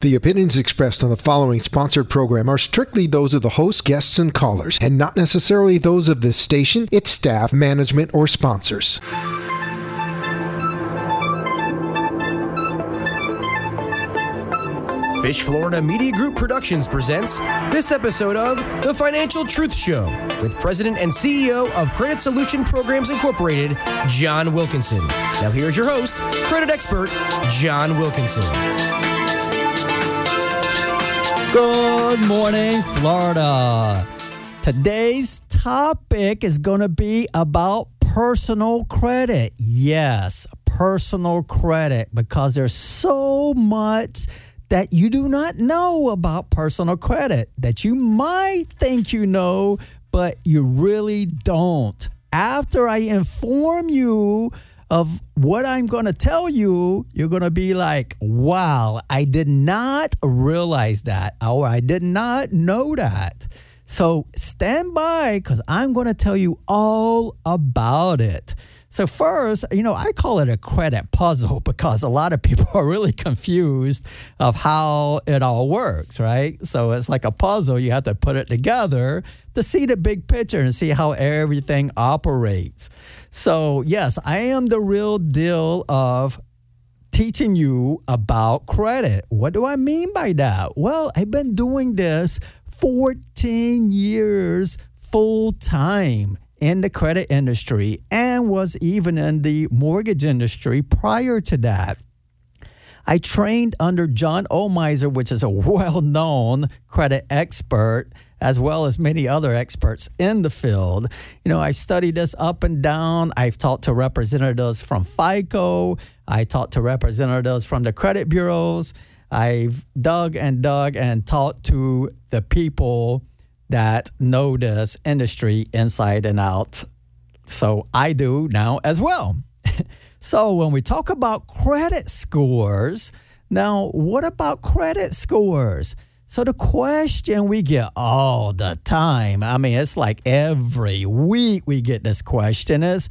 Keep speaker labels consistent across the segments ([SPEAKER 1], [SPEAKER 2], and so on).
[SPEAKER 1] The opinions expressed on the following sponsored program are strictly those of the host, guests, and callers, and not necessarily those of this station, its staff, management, or sponsors.
[SPEAKER 2] Fish Florida Media Group Productions presents this episode of The Financial Truth Show with President and CEO of Credit Solution Programs Incorporated, John Wilkinson. Now, here's your host, credit expert, John Wilkinson.
[SPEAKER 3] Good morning, Florida. Today's topic is going to be about personal credit. Yes, personal credit, because there's so much that you do not know about personal credit that you might think you know, but you really don't. After I inform you of what I'm going to tell you, you're going to be like, wow, I did not realize that, or I did not know that. So stand by because I'm going to tell you all about it. So, first, you know, I call it a credit puzzle because a lot of people are really confused of how it all works, right? So, it's like a puzzle. You have to put it together to see the big picture and see how everything operates. So, yes, I am the real deal of teaching you about credit. What do I mean by that? Well, I've been doing this 14 years full time in the credit industry and was even in the mortgage industry prior to that. I trained under John Ulzheimer, which is a well known credit expert, as well as many other experts in the field. You know, I've studied this up and down. I've talked to representatives from FICO, I talked to representatives from the credit bureaus. I've dug and dug and talked to the people that know this industry inside and out. So I do now as well. so when we talk about credit scores, now what about credit scores? So the question we get all the time, I mean, it's like every week we get this question is,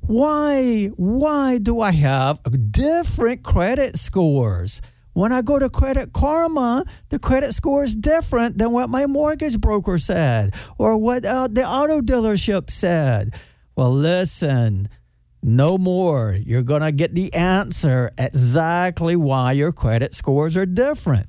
[SPEAKER 3] why, why do I have different credit scores? When I go to Credit Karma, the credit score is different than what my mortgage broker said or what uh, the auto dealership said. Well, listen, no more. You're going to get the answer exactly why your credit scores are different.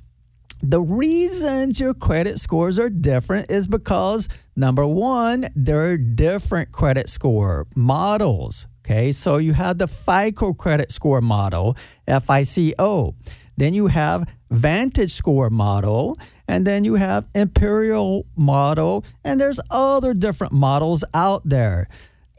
[SPEAKER 3] The reasons your credit scores are different is because number one, there are different credit score models. Okay, so you have the FICO credit score model, FICO. Then you have Vantage Score model, and then you have Empirica model, and there's other different models out there.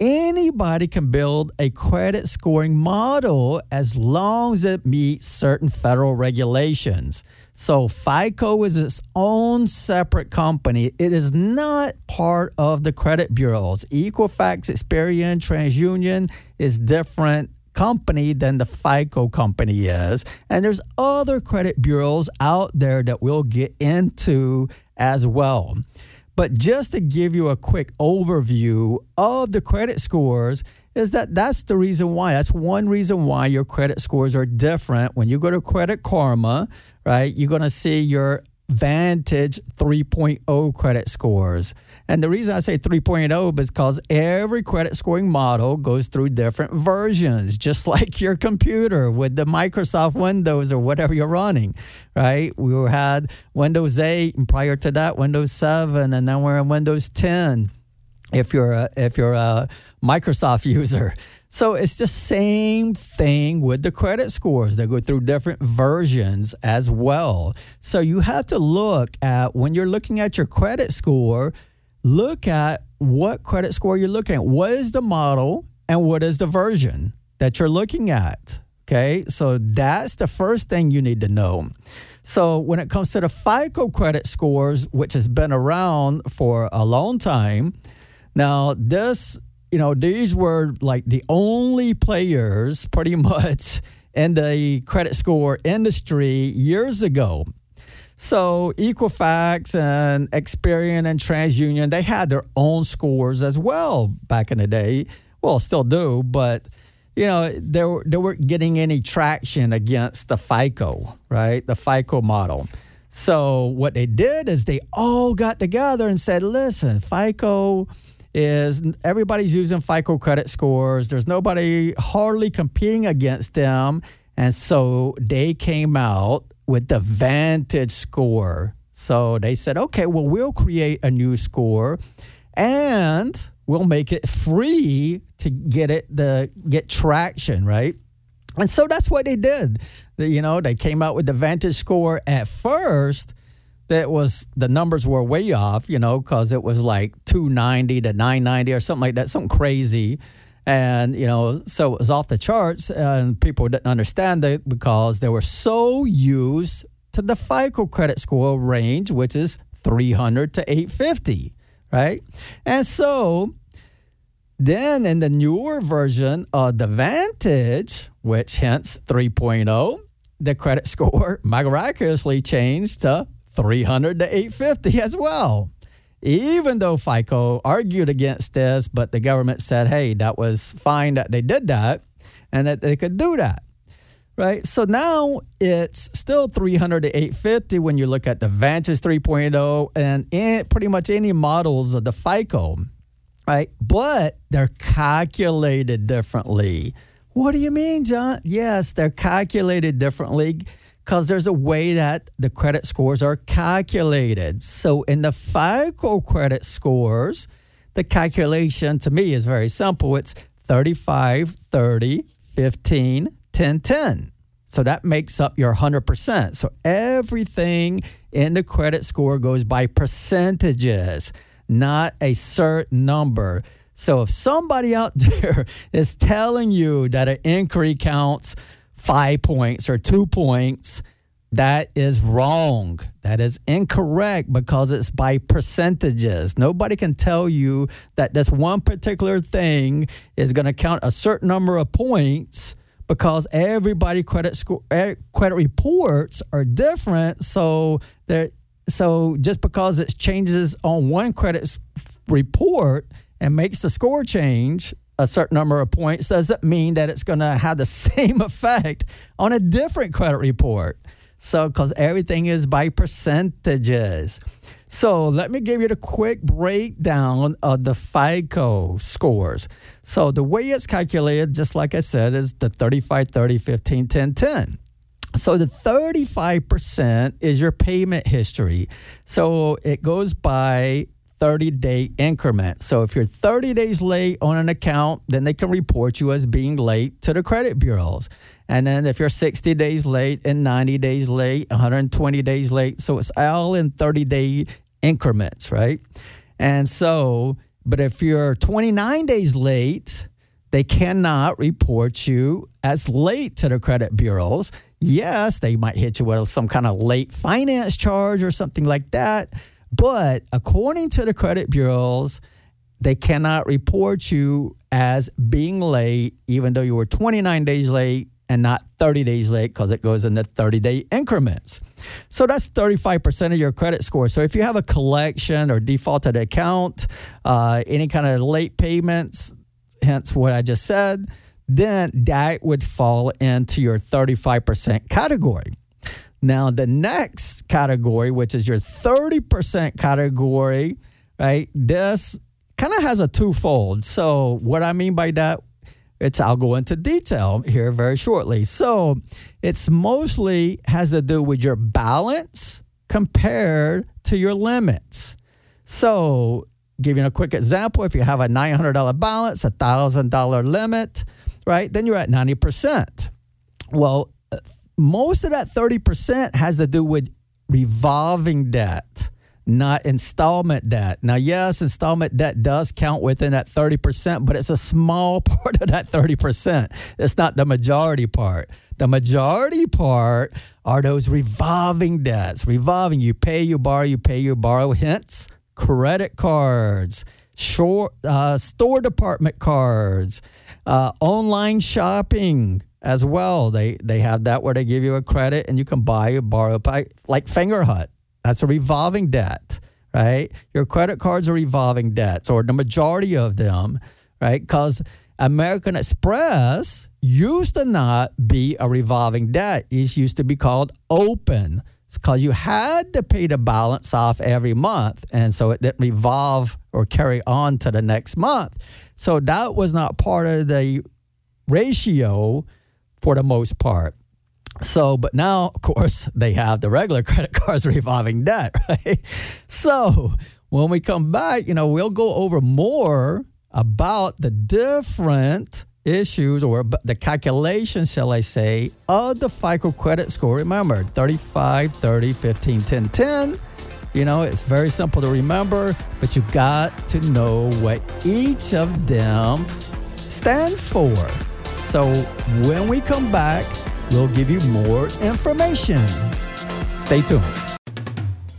[SPEAKER 3] Anybody can build a credit scoring model as long as it meets certain federal regulations. So FICO is its own separate company. It is not part of the credit bureaus. Equifax, Experian, TransUnion is different company than the FICO company is. And there's other credit bureaus out there that we'll get into as well. But just to give you a quick overview of the credit scores, is that that's the reason why. That's one reason why your credit scores are different. When you go to Credit Karma, right, you're going to see your Vantage 3.0 credit scores. And the reason I say 3.0 is because every credit scoring model goes through different versions, just like your computer with the Microsoft Windows or whatever you're running, right? We had Windows 8, and prior to that, Windows 7, and then we're in Windows 10. If you're a, if you're a Microsoft user, so it's the same thing with the credit scores. They go through different versions as well. So you have to look at when you're looking at your credit score, look at what credit score you're looking at. What is the model and what is the version that you're looking at? Okay, so that's the first thing you need to know. So when it comes to the FICO credit scores, which has been around for a long time, now this you know, these were like the only players pretty much in the credit score industry years ago. So Equifax and Experian and TransUnion, they had their own scores as well back in the day. Well, still do, but you know, they, were, they weren't getting any traction against the FICO, right? The FICO model. So what they did is they all got together and said, listen, FICO is everybody's using FICO credit scores. There's nobody hardly competing against them. And so they came out with the Vantage score. So they said, okay, well, we'll create a new score and we'll make it free to get it the get traction, right? And so that's what they did. You know, they came out with the Vantage score at first that was the numbers were way off, you know, because it was like 290 to 990 or something like that, something crazy. And, you know, so it was off the charts, and people didn't understand it because they were so used to the FICO credit score range, which is 300 to 850, right? And so then in the newer version of the Vantage, which hence 3.0, the credit score miraculously changed to 300 to 850 as well. Even though FICO argued against this, but the government said, hey, that was fine that they did that and that they could do that. Right. So now it's still 300 to 850 when you look at the Vantage 3.0 and in pretty much any models of the FICO. Right. But they're calculated differently. What do you mean, John? Yes, they're calculated differently because there's a way that the credit scores are calculated. So in the FICO credit scores, the calculation to me is very simple. It's 35, 30, 15, 10, 10. So that makes up your 100%. So everything in the credit score goes by percentages, not a certain number. So if somebody out there is telling you that an inquiry counts five points or two points, that is wrong. That is incorrect because it's by percentages. Nobody can tell you that this one particular thing is going to count a certain number of points because everybody credit score eh, credit reports are different. So there, so just because it changes on one credit report and makes the score change a certain number of points doesn't mean that it's going to have the same effect on a different credit report. So, because everything is by percentages. So, let me give you the quick breakdown of the FICO scores. So, the way it's calculated, just like I said, is the 35, 30, 15, 10, 10. So the 35% is your payment history. So it goes by 30 day increment. So if you're 30 days late on an account, then they can report you as being late to the credit bureaus. And then if you're 60 days late and 90 days late, 120 days late, so it's all in 30 day increments, right? And so, but if you're 29 days late, they cannot report you as late to the credit bureaus. Yes, they might hit you with some kind of late finance charge or something like that but according to the credit bureaus, they cannot report you as being late, even though you were 29 days late and not 30 days late because it goes in the 30 day increments. So that's 35% of your credit score. So if you have a collection or defaulted account, uh, any kind of late payments, hence what I just said, then that would fall into your 35% category. Now, the next category, which is your 30% category, right? This kind of has a twofold. So, what I mean by that, it's I'll go into detail here very shortly. So, it's mostly has to do with your balance compared to your limits. So, giving a quick example, if you have a $900 balance, a $1,000 limit, right? Then you're at 90%. Well, most of that 30% has to do with revolving debt, not installment debt. Now, yes, installment debt does count within that 30%, but it's a small part of that 30%. It's not the majority part. The majority part are those revolving debts. Revolving, you pay, you borrow, you pay, you borrow, hence credit cards, short, uh, store department cards, uh, online shopping as well. They they have that where they give you a credit and you can buy or borrow by, like Fingerhut. That's a revolving debt, right? Your credit cards are revolving debts, or the majority of them, right? Because American Express used to not be a revolving debt. It used to be called open. It's because you had to pay the balance off every month. And so it didn't revolve or carry on to the next month. So that was not part of the ratio for the most part. So, but now, of course, they have the regular credit cards revolving debt, right? So, when we come back, you know, we'll go over more about the different issues or the calculation, shall I say, of the FICO credit score. Remember, 35, 30, 15, 10, 10. You know, it's very simple to remember, but you got to know what each of them stand for. So when we come back, we'll give you more information. Stay tuned.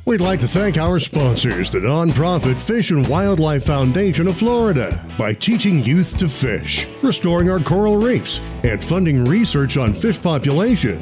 [SPEAKER 4] We'd like to thank our sponsors, the nonprofit Fish and Wildlife Foundation of Florida, by teaching youth to fish, restoring our coral reefs, and funding research on fish populations.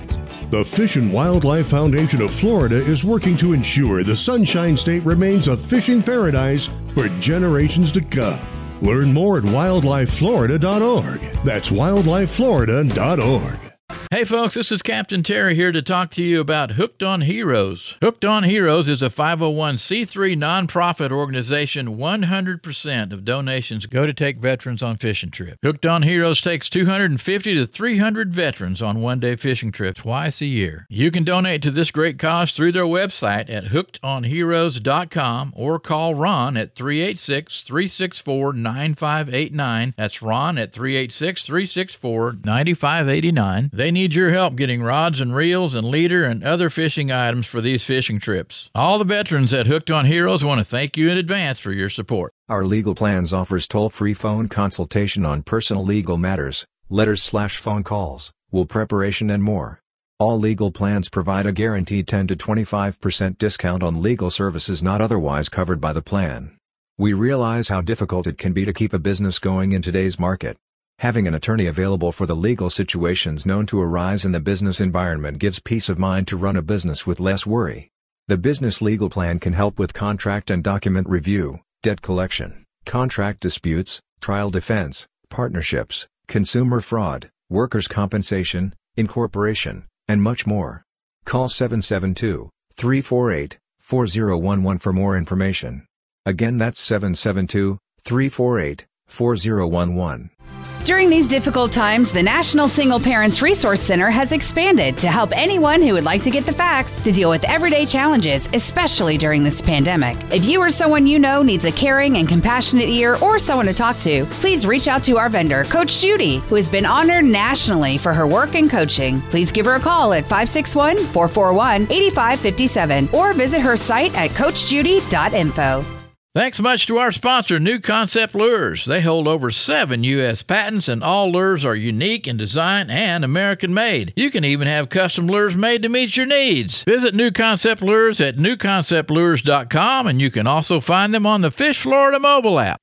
[SPEAKER 4] The Fish and Wildlife Foundation of Florida is working to ensure the Sunshine State remains a fishing paradise for generations to come. Learn more at wildlifeflorida.org. That's wildlifeflorida.org.
[SPEAKER 5] Hey folks, this is Captain Terry here to talk to you about Hooked on Heroes. Hooked on Heroes is a 501c3 nonprofit organization. 100% of donations go to take veterans on fishing trips. Hooked on Heroes takes 250 to 300 veterans on one day fishing trips twice a year. You can donate to this great cause through their website at hookedonheroes.com or call Ron at 386 364 9589. That's Ron at 386 364 9589. They need your help getting rods and reels and leader and other fishing items for these fishing trips. All the veterans at Hooked on Heroes want to thank you in advance for your support.
[SPEAKER 6] Our legal plans offers toll-free phone consultation on personal legal matters, letters slash phone calls, will preparation and more. All legal plans provide a guaranteed 10 to 25% discount on legal services not otherwise covered by the plan. We realize how difficult it can be to keep a business going in today's market. Having an attorney available for the legal situations known to arise in the business environment gives peace of mind to run a business with less worry. The business legal plan can help with contract and document review, debt collection, contract disputes, trial defense, partnerships, consumer fraud, workers' compensation, incorporation, and much more. Call 772 348 4011 for more information. Again, that's 772 348 4011.
[SPEAKER 7] During these difficult times, the National Single Parents Resource Center has expanded to help anyone who would like to get the facts to deal with everyday challenges, especially during this pandemic. If you or someone you know needs a caring and compassionate ear or someone to talk to, please reach out to our vendor, Coach Judy, who has been honored nationally for her work and coaching. Please give her a call at 561 441 8557 or visit her site at CoachJudy.info.
[SPEAKER 5] Thanks much to our sponsor, New Concept Lures. They hold over seven U.S. patents, and all lures are unique in design and American made. You can even have custom lures made to meet your needs. Visit New Concept Lures at newconceptlures.com, and you can also find them on the Fish Florida mobile app.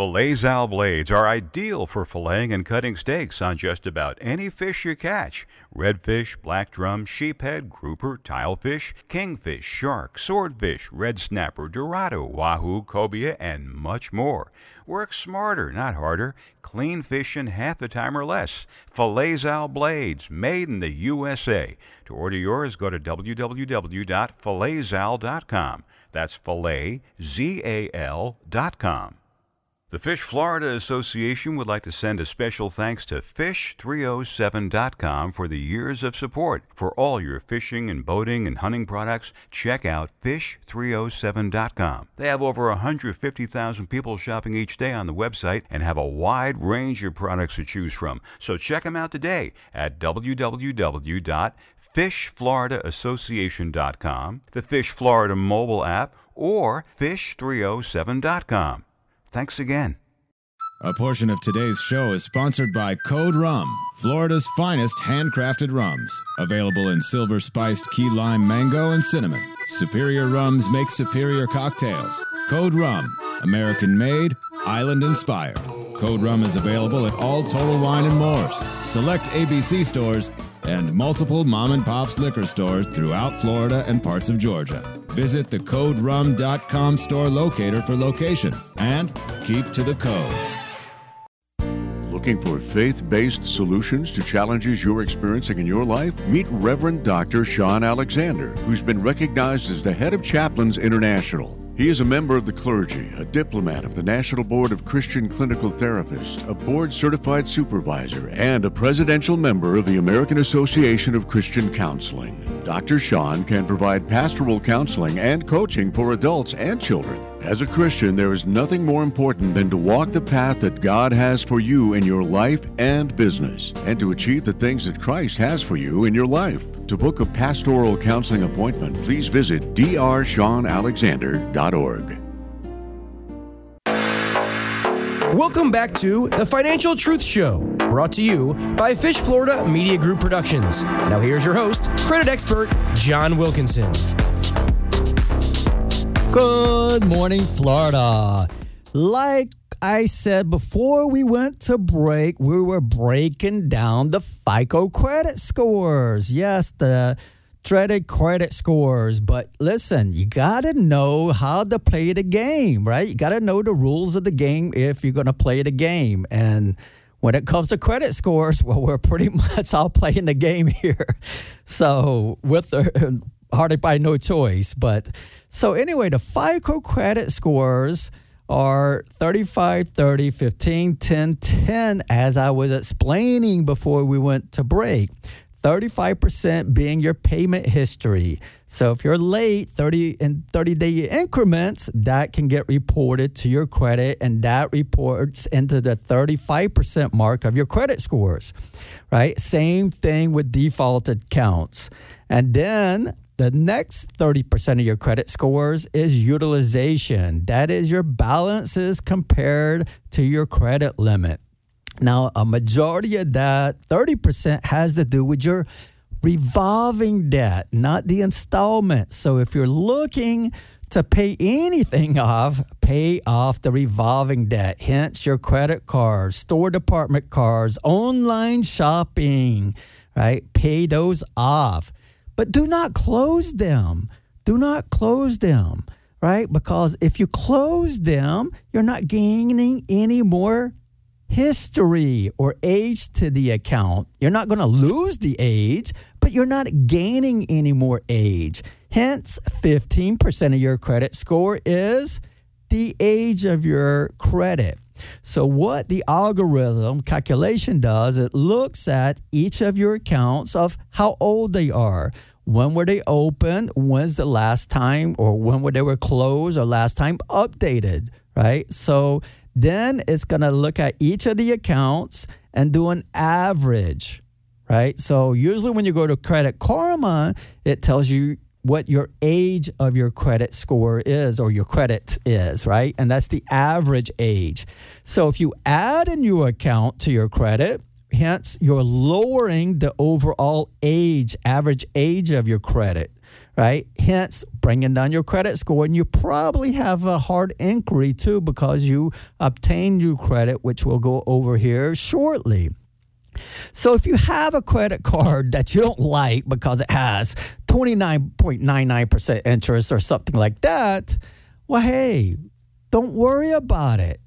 [SPEAKER 8] Filet-Zal blades are ideal for filleting and cutting steaks on just about any fish you catch. Redfish, black drum, sheephead, grouper, tilefish, kingfish, shark, swordfish, red snapper, dorado, wahoo, cobia, and much more. Work smarter, not harder. Clean fish in half the time or less. Filet-Zal blades, made in the USA. To order yours, go to www.filetzal.com. That's filet, Z-A-L dot com. The Fish Florida Association would like to send a special thanks to Fish307.com for the years of support. For all your fishing and boating and hunting products, check out Fish307.com. They have over 150,000 people shopping each day on the website and have a wide range of products to choose from. So check them out today at www.fishfloridaassociation.com, the Fish Florida mobile app, or Fish307.com. Thanks again.
[SPEAKER 9] A portion of today's show is sponsored by Code Rum, Florida's finest handcrafted rums. Available in silver spiced key lime mango and cinnamon. Superior rums make superior cocktails. Code Rum, American made, island inspired. Code Rum is available at all Total Wine and More's, select ABC stores, and multiple mom and pops liquor stores throughout Florida and parts of Georgia. Visit the coderum.com store locator for location and keep to the code.
[SPEAKER 10] Looking for faith based solutions to challenges you're experiencing in your life? Meet Reverend Dr. Sean Alexander, who's been recognized as the head of Chaplains International. He is a member of the clergy, a diplomat of the National Board of Christian Clinical Therapists, a board certified supervisor, and a presidential member of the American Association of Christian Counseling. Dr. Sean can provide pastoral counseling and coaching for adults and children. As a Christian, there is nothing more important than to walk the path that God has for you in your life and business, and to achieve the things that Christ has for you in your life. To book a pastoral counseling appointment, please visit drseanalexander.org.
[SPEAKER 2] Welcome back to the Financial Truth Show, brought to you by Fish Florida Media Group Productions. Now, here's your host, credit expert John Wilkinson.
[SPEAKER 3] Good morning, Florida. Like I said before we went to break, we were breaking down the FICO credit scores. Yes, the dreaded credit scores. But listen, you got to know how to play the game, right? You got to know the rules of the game if you're going to play the game. And when it comes to credit scores, well, we're pretty much all playing the game here. So, with the hardly by no choice. But so, anyway, the FICO credit scores are 35, 30, 15, 10, 10, as I was explaining before we went to break. 35% being your payment history. So if you're late 30 in 30 day increments, that can get reported to your credit and that reports into the 35% mark of your credit scores. Right? Same thing with defaulted counts. And then the next 30% of your credit scores is utilization. That is your balances compared to your credit limit. Now, a majority of that, 30%, has to do with your revolving debt, not the installment. So if you're looking to pay anything off, pay off the revolving debt, hence your credit cards, store department cards, online shopping, right? Pay those off. But do not close them. Do not close them, right? Because if you close them, you're not gaining any more history or age to the account. You're not going to lose the age, but you're not gaining any more age. Hence, 15% of your credit score is the age of your credit. So, what the algorithm calculation does, it looks at each of your accounts of how old they are. When were they open? When's the last time, or when were they were closed, or last time updated? Right. So then it's going to look at each of the accounts and do an average, right? So usually when you go to Credit Karma, it tells you what your age of your credit score is or your credit is, right? And that's the average age. So if you add a new account to your credit, hence you're lowering the overall age, average age of your credit right? Hence, bringing down your credit score. And you probably have a hard inquiry too because you obtained new credit, which we'll go over here shortly. So if you have a credit card that you don't like because it has 29.99% interest or something like that, well, hey, don't worry about it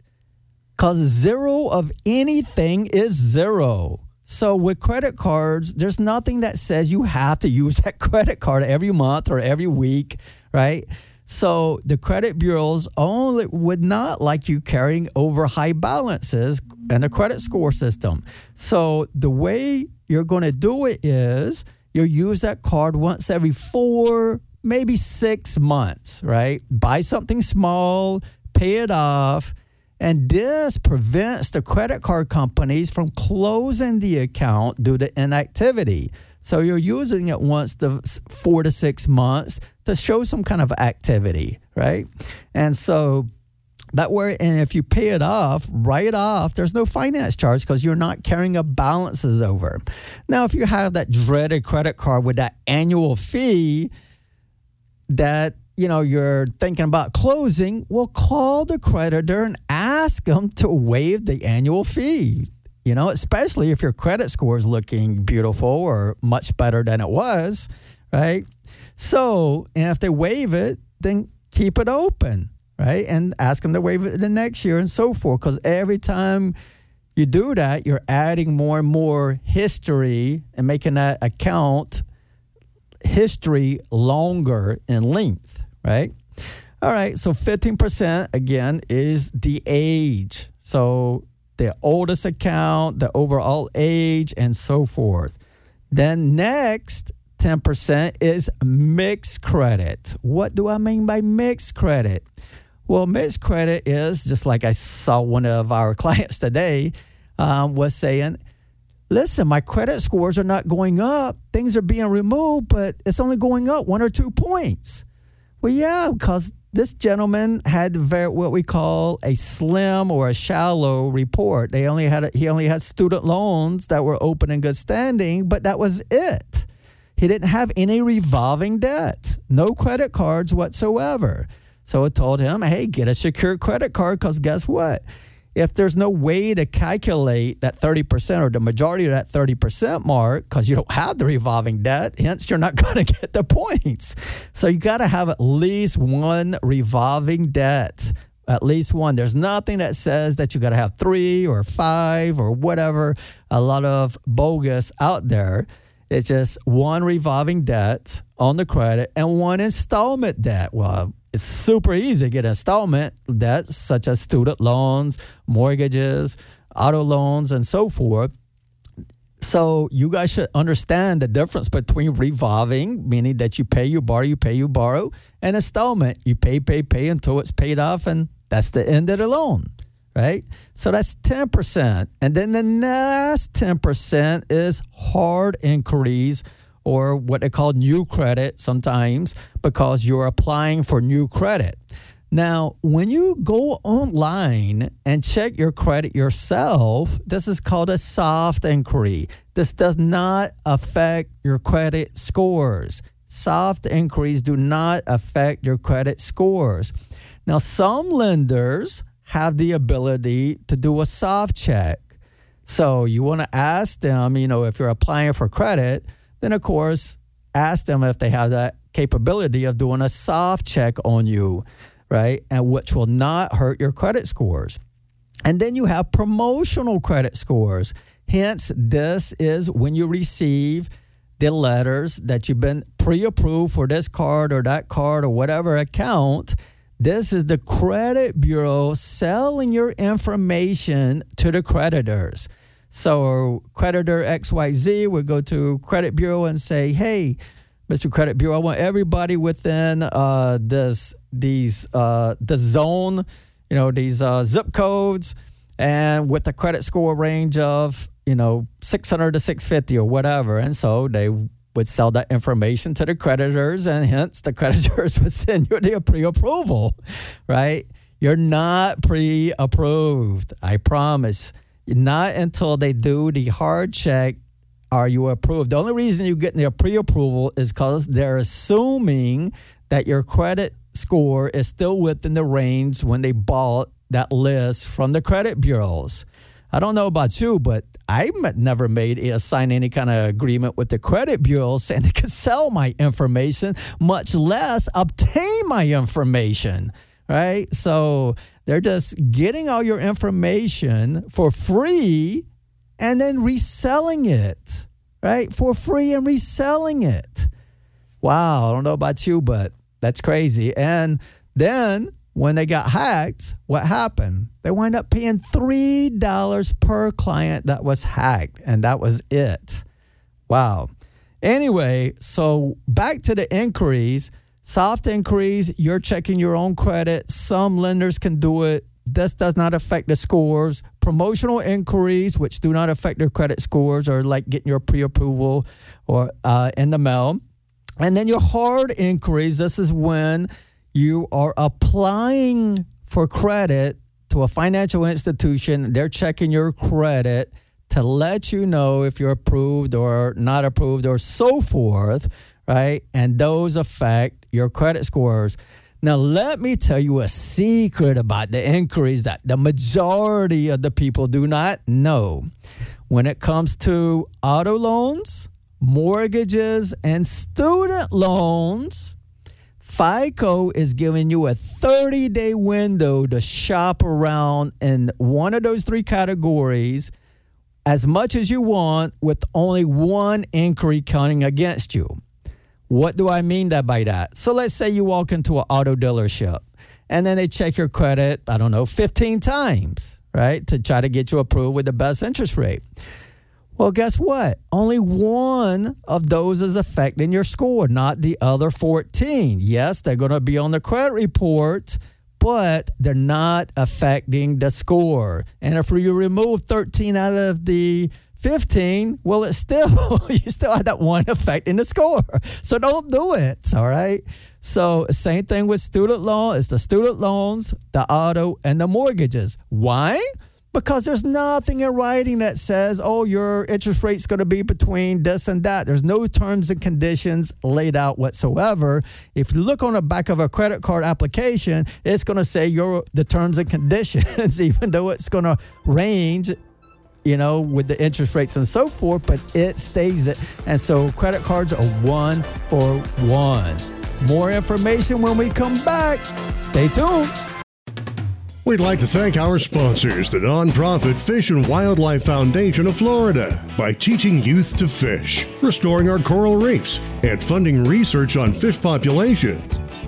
[SPEAKER 3] because zero of anything is zero. So with credit cards, there's nothing that says you have to use that credit card every month or every week, right? So the credit bureaus only would not like you carrying over high balances and a credit score system. So the way you're going to do it is you use that card once every four, maybe six months, right? Buy something small, pay it off, and this prevents the credit card companies from closing the account due to inactivity. So you're using it once the four to six months to show some kind of activity, right? And so that way, and if you pay it off right off, there's no finance charge because you're not carrying a balances over. Now, if you have that dreaded credit card with that annual fee, that you know you're thinking about closing, well, call the creditor and ask them to waive the annual fee. You know, especially if your credit score is looking beautiful or much better than it was, right? So, and if they waive it, then keep it open, right? And ask them to waive it the next year and so forth. Because every time you do that, you're adding more and more history and making that account history longer in length, right? All right, so 15% again is the age. So the oldest account, the overall age, and so forth. Then next, 10% is mixed credit. What do I mean by mixed credit? Well, mixed credit is just like I saw one of our clients today um, was saying, listen, my credit scores are not going up. Things are being removed, but it's only going up one or two points. Well, yeah, because this gentleman had very, what we call a slim or a shallow report. They only had he only had student loans that were open and good standing, but that was it. He didn't have any revolving debt, no credit cards whatsoever. So I told him, hey, get a secure credit card because guess what? If there's no way to calculate that 30% or the majority of that 30% mark because you don't have the revolving debt, hence you're not going to get the points. So you got to have at least one revolving debt. At least one. There's nothing that says that you got to have three or five or whatever. A lot of bogus out there. It's just one revolving debt on the credit and one installment debt. Well, it's super easy to get installment debts such as student loans, mortgages, auto loans, and so forth. So you guys should understand the difference between revolving, meaning that you pay, you borrow, you pay, you borrow, and installment. You pay, pay, pay until it's paid off, and that's the end of the loan, right? So that's 10%. And then the next 10% is hard inquiries or what they call new credit sometimes because you're applying for new credit. Now, when you go online and check your credit yourself, this is called a soft inquiry. This does not affect your credit scores. Soft inquiries do not affect your credit scores. Now, some lenders have the ability to do a soft check. So you want to ask them, you know, if you're applying for credit, then of course, ask them if they have that capability of doing a soft check on you, right? And which will not hurt your credit scores. And then you have promotional credit scores. Hence, this is when you receive the letters that you've been pre approved for this card or that card or whatever account. This is the credit bureau selling your information to the creditors. So creditor XYZ would go to credit bureau and say, "Hey, Mr. Credit Bureau, I want everybody within uh, this these uh, the zone, you know, these uh, zip codes, and with a credit score range of you know 600 to 650 or whatever." And so they would sell that information to the creditors, and hence the creditors would send you the pre-approval, right? You're not pre-approved. I promise. Not until they do the hard check are you approved. The only reason you get their pre approval is because they're assuming that your credit score is still within the range when they bought that list from the credit bureaus. I don't know about you, but I never made a sign any kind of agreement with the credit bureau saying they could sell my information, much less obtain my information. Right? So they're just getting all your information for free and then reselling it, right? For free and reselling it. Wow, I don't know about you, but that's crazy. And then when they got hacked, what happened? They wind up paying $3 per client that was hacked, and that was it. Wow. Anyway, so back to the inquiries. Soft inquiries, you're checking your own credit. Some lenders can do it. This does not affect the scores. Promotional inquiries, which do not affect your credit scores, or like getting your pre-approval or uh, in the mail. And then your hard inquiries. This is when you are applying for credit to a financial institution. They're checking your credit to let you know if you're approved or not approved or so forth, right? And those affect your credit scores. Now, let me tell you a secret about the inquiries that the majority of the people do not know. When it comes to auto loans, mortgages, and student loans, FICO is giving you a 30 day window to shop around in one of those three categories as much as you want with only one inquiry counting against you. What do I mean that by that? So let's say you walk into an auto dealership and then they check your credit, I don't know, 15 times, right? To try to get you approved with the best interest rate. Well, guess what? Only one of those is affecting your score, not the other 14. Yes, they're going to be on the credit report, but they're not affecting the score. And if you remove 13 out of the 15, well, it's still, you still have that one affecting the score. So don't do it. All right. So, same thing with student loan. It's the student loans, the auto, and the mortgages. Why? because there's nothing in writing that says, oh, your interest rate's going to be between this and that. There's no terms and conditions laid out whatsoever. If you look on the back of a credit card application, it's going to say your the terms and conditions, even though it's going to range you know, with the interest rates and so forth, but it stays it. And so credit cards are one for one. More information when we come back. Stay tuned.
[SPEAKER 4] We'd like to thank our sponsors, the nonprofit Fish and Wildlife Foundation of Florida, by teaching youth to fish, restoring our coral reefs, and funding research on fish population.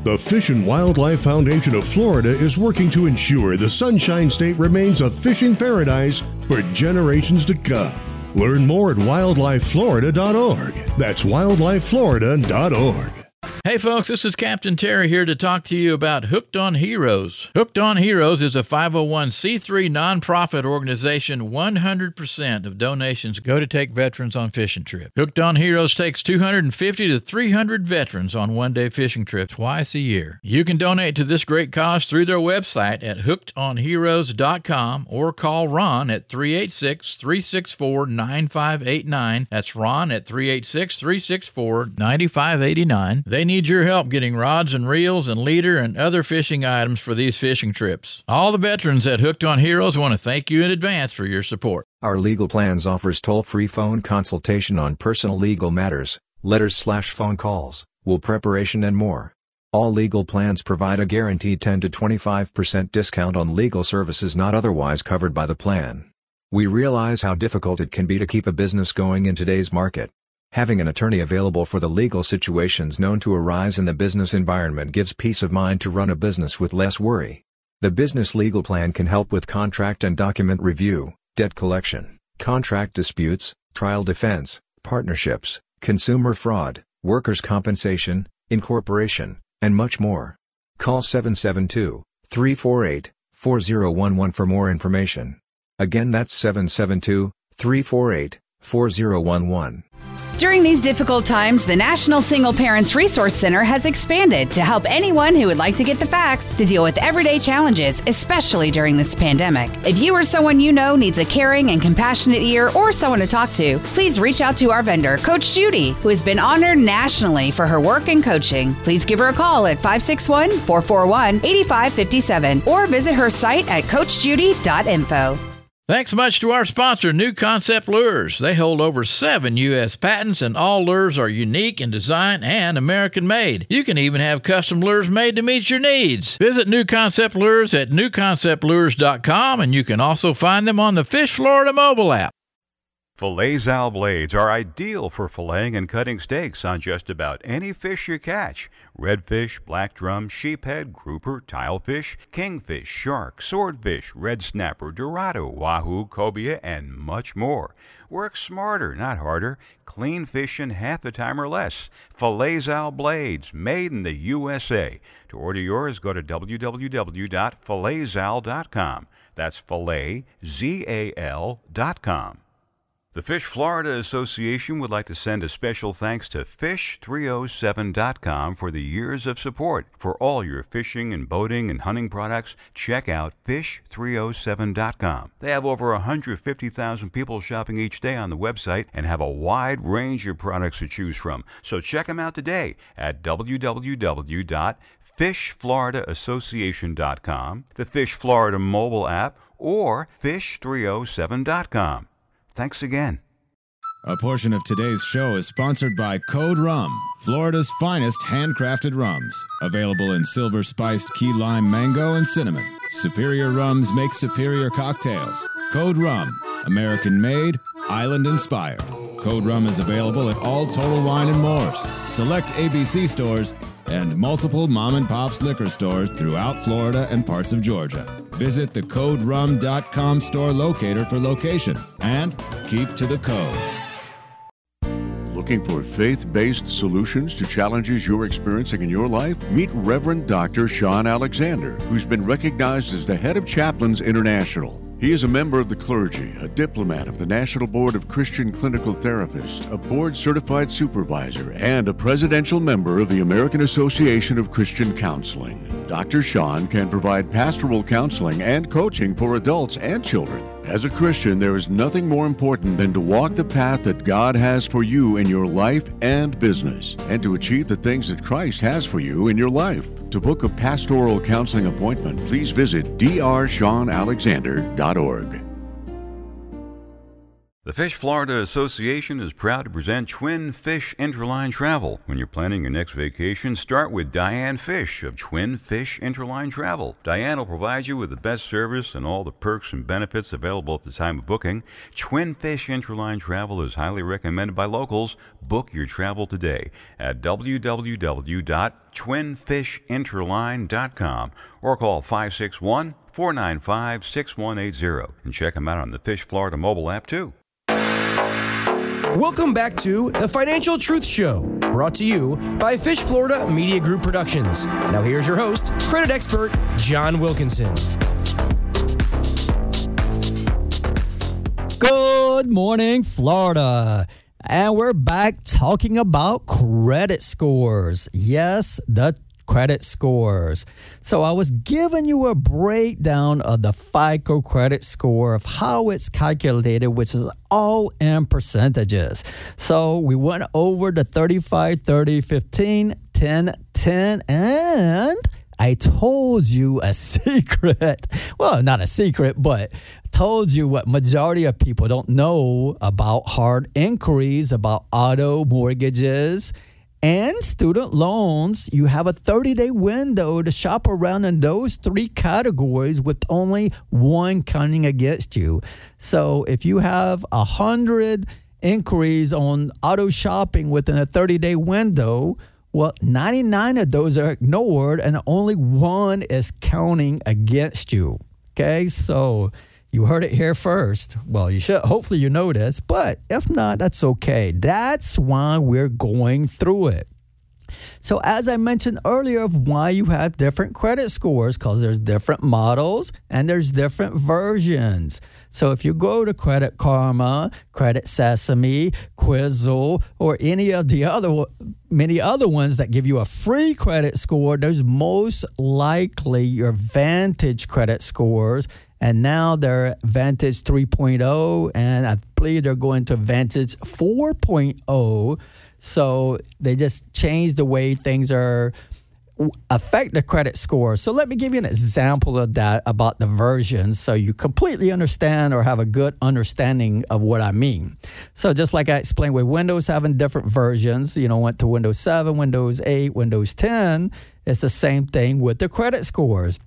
[SPEAKER 4] The Fish and Wildlife Foundation of Florida is working to ensure the Sunshine State remains a fishing paradise for generations to come. Learn more at wildlifeflorida.org. That's wildlifeflorida.org.
[SPEAKER 5] Hey folks, this is Captain Terry here to talk to you about Hooked on Heroes. Hooked on Heroes is a 501c3 nonprofit organization. 100% of donations go to take veterans on fishing trips. Hooked on Heroes takes 250 to 300 veterans on one-day fishing trips twice a year. You can donate to this great cause through their website at hookedonheroes.com or call Ron at 386-364-9589. That's Ron at 386-364-9589. They need your help getting rods and reels and leader and other fishing items for these fishing trips. All the veterans at Hooked on Heroes want to thank you in advance for your support.
[SPEAKER 6] Our legal plans offers toll-free phone consultation on personal legal matters, letters slash phone calls, will preparation and more. All legal plans provide a guaranteed 10 to 25% discount on legal services not otherwise covered by the plan. We realize how difficult it can be to keep a business going in today's market. Having an attorney available for the legal situations known to arise in the business environment gives peace of mind to run a business with less worry. The business legal plan can help with contract and document review, debt collection, contract disputes, trial defense, partnerships, consumer fraud, workers' compensation, incorporation, and much more. Call 772 348 4011 for more information. Again, that's 772 348 4011.
[SPEAKER 7] During these difficult times, the National Single Parents Resource Center has expanded to help anyone who would like to get the facts to deal with everyday challenges, especially during this pandemic. If you or someone you know needs a caring and compassionate ear or someone to talk to, please reach out to our vendor, Coach Judy, who has been honored nationally for her work and coaching. Please give her a call at 561 441 8557 or visit her site at coachjudy.info.
[SPEAKER 5] Thanks much to our sponsor, New Concept Lures. They hold over seven U.S. patents, and all lures are unique in design and American made. You can even have custom lures made to meet your needs. Visit New Concept Lures at newconceptlures.com, and you can also find them on the Fish Florida mobile app.
[SPEAKER 8] Filet-Zal blades are ideal for filleting and cutting steaks on just about any fish you catch. Redfish, black drum, sheephead, grouper, tilefish, kingfish, shark, swordfish, red snapper, dorado, wahoo, cobia, and much more. Work smarter, not harder. Clean fish in half the time or less. Filet-Zal blades, made in the USA. To order yours, go to www.filetzal.com. That's filet, Z-A-L dot com. The Fish Florida Association would like to send a special thanks to Fish307.com for the years of support. For all your fishing and boating and hunting products, check out Fish307.com. They have over 150,000 people shopping each day on the website and have a wide range of products to choose from. So check them out today at www.fishfloridaassociation.com, the Fish Florida mobile app, or Fish307.com. Thanks again.
[SPEAKER 9] A portion of today's show is sponsored by Code Rum, Florida's finest handcrafted rums. Available in silver spiced key lime mango and cinnamon. Superior rums make superior cocktails. Code Rum, American made, island inspired. Code Rum is available at all Total Wine and More's, select ABC stores, and multiple mom and pops liquor stores throughout Florida and parts of Georgia. Visit the CodeRum.com store locator for location and keep to the code.
[SPEAKER 10] Looking for faith based solutions to challenges you're experiencing in your life? Meet Reverend Dr. Sean Alexander, who's been recognized as the head of Chaplains International. He is a member of the clergy, a diplomat of the National Board of Christian Clinical Therapists, a board certified supervisor, and a presidential member of the American Association of Christian Counseling. Dr. Sean can provide pastoral counseling and coaching for adults and children. As a Christian, there is nothing more important than to walk the path that God has for you in your life and business, and to achieve the things that Christ has for you in your life. To book a pastoral counseling appointment, please visit drseanalexander.org.
[SPEAKER 8] The Fish Florida Association is proud to present Twin Fish Interline Travel. When you're planning your next vacation, start with Diane Fish of Twin Fish Interline Travel. Diane will provide you with the best service and all the perks and benefits available at the time of booking. Twin Fish Interline Travel is highly recommended by locals. Book your travel today at www.twinfishinterline.com or call 561 495 6180 and check them out on the Fish Florida mobile app too.
[SPEAKER 2] Welcome back to the Financial Truth Show, brought to you by Fish Florida Media Group Productions. Now, here's your host, credit expert John Wilkinson.
[SPEAKER 3] Good morning, Florida. And we're back talking about credit scores. Yes, the credit scores. So I was giving you a breakdown of the FICO credit score of how it's calculated, which is all in percentages. So we went over the 35, 30, 15, 10, 10, and I told you a secret. Well, not a secret, but told you what majority of people don't know about hard inquiries about auto mortgages and student loans, you have a 30 day window to shop around in those three categories with only one counting against you. So if you have a hundred inquiries on auto shopping within a 30 day window, well, 99 of those are ignored and only one is counting against you. Okay, so you heard it here first. Well, you should hopefully you know this, but if not, that's okay. That's why we're going through it. So, as I mentioned earlier, of why you have different credit scores, because there's different models and there's different versions. So, if you go to Credit Karma, Credit Sesame, Quizzle, or any of the other many other ones that give you a free credit score, there's most likely your Vantage credit scores and now they're Vantage 3.0, and I believe they're going to Vantage 4.0. So they just changed the way things are affect the credit score. So let me give you an example of that about the versions so you completely understand or have a good understanding of what I mean. So just like I explained with Windows having different versions, you know, went to Windows 7, Windows 8, Windows 10, it's the same thing with the credit scores.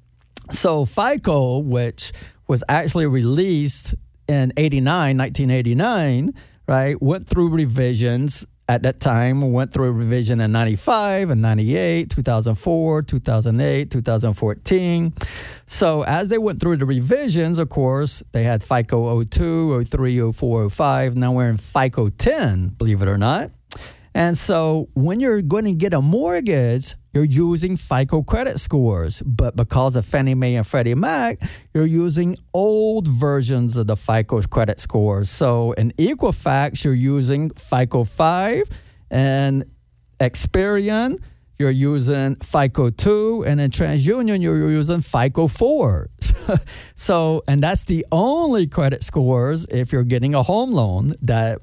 [SPEAKER 3] So FICO, which was actually released in 89, 1989, right, went through revisions at that time, went through a revision in 95 and 98, 2004, 2008, 2014. So as they went through the revisions, of course, they had FICO 02, 03, 04, 05. Now we're in FICO 10, believe it or not. And so when you're going to get a mortgage, you're using FICO credit scores. But because of Fannie Mae and Freddie Mac, you're using old versions of the FICO credit scores. So in Equifax, you're using FICO 5 and Experian, you're using FICO 2, and in TransUnion, you're using FICO 4. so, and that's the only credit scores if you're getting a home loan that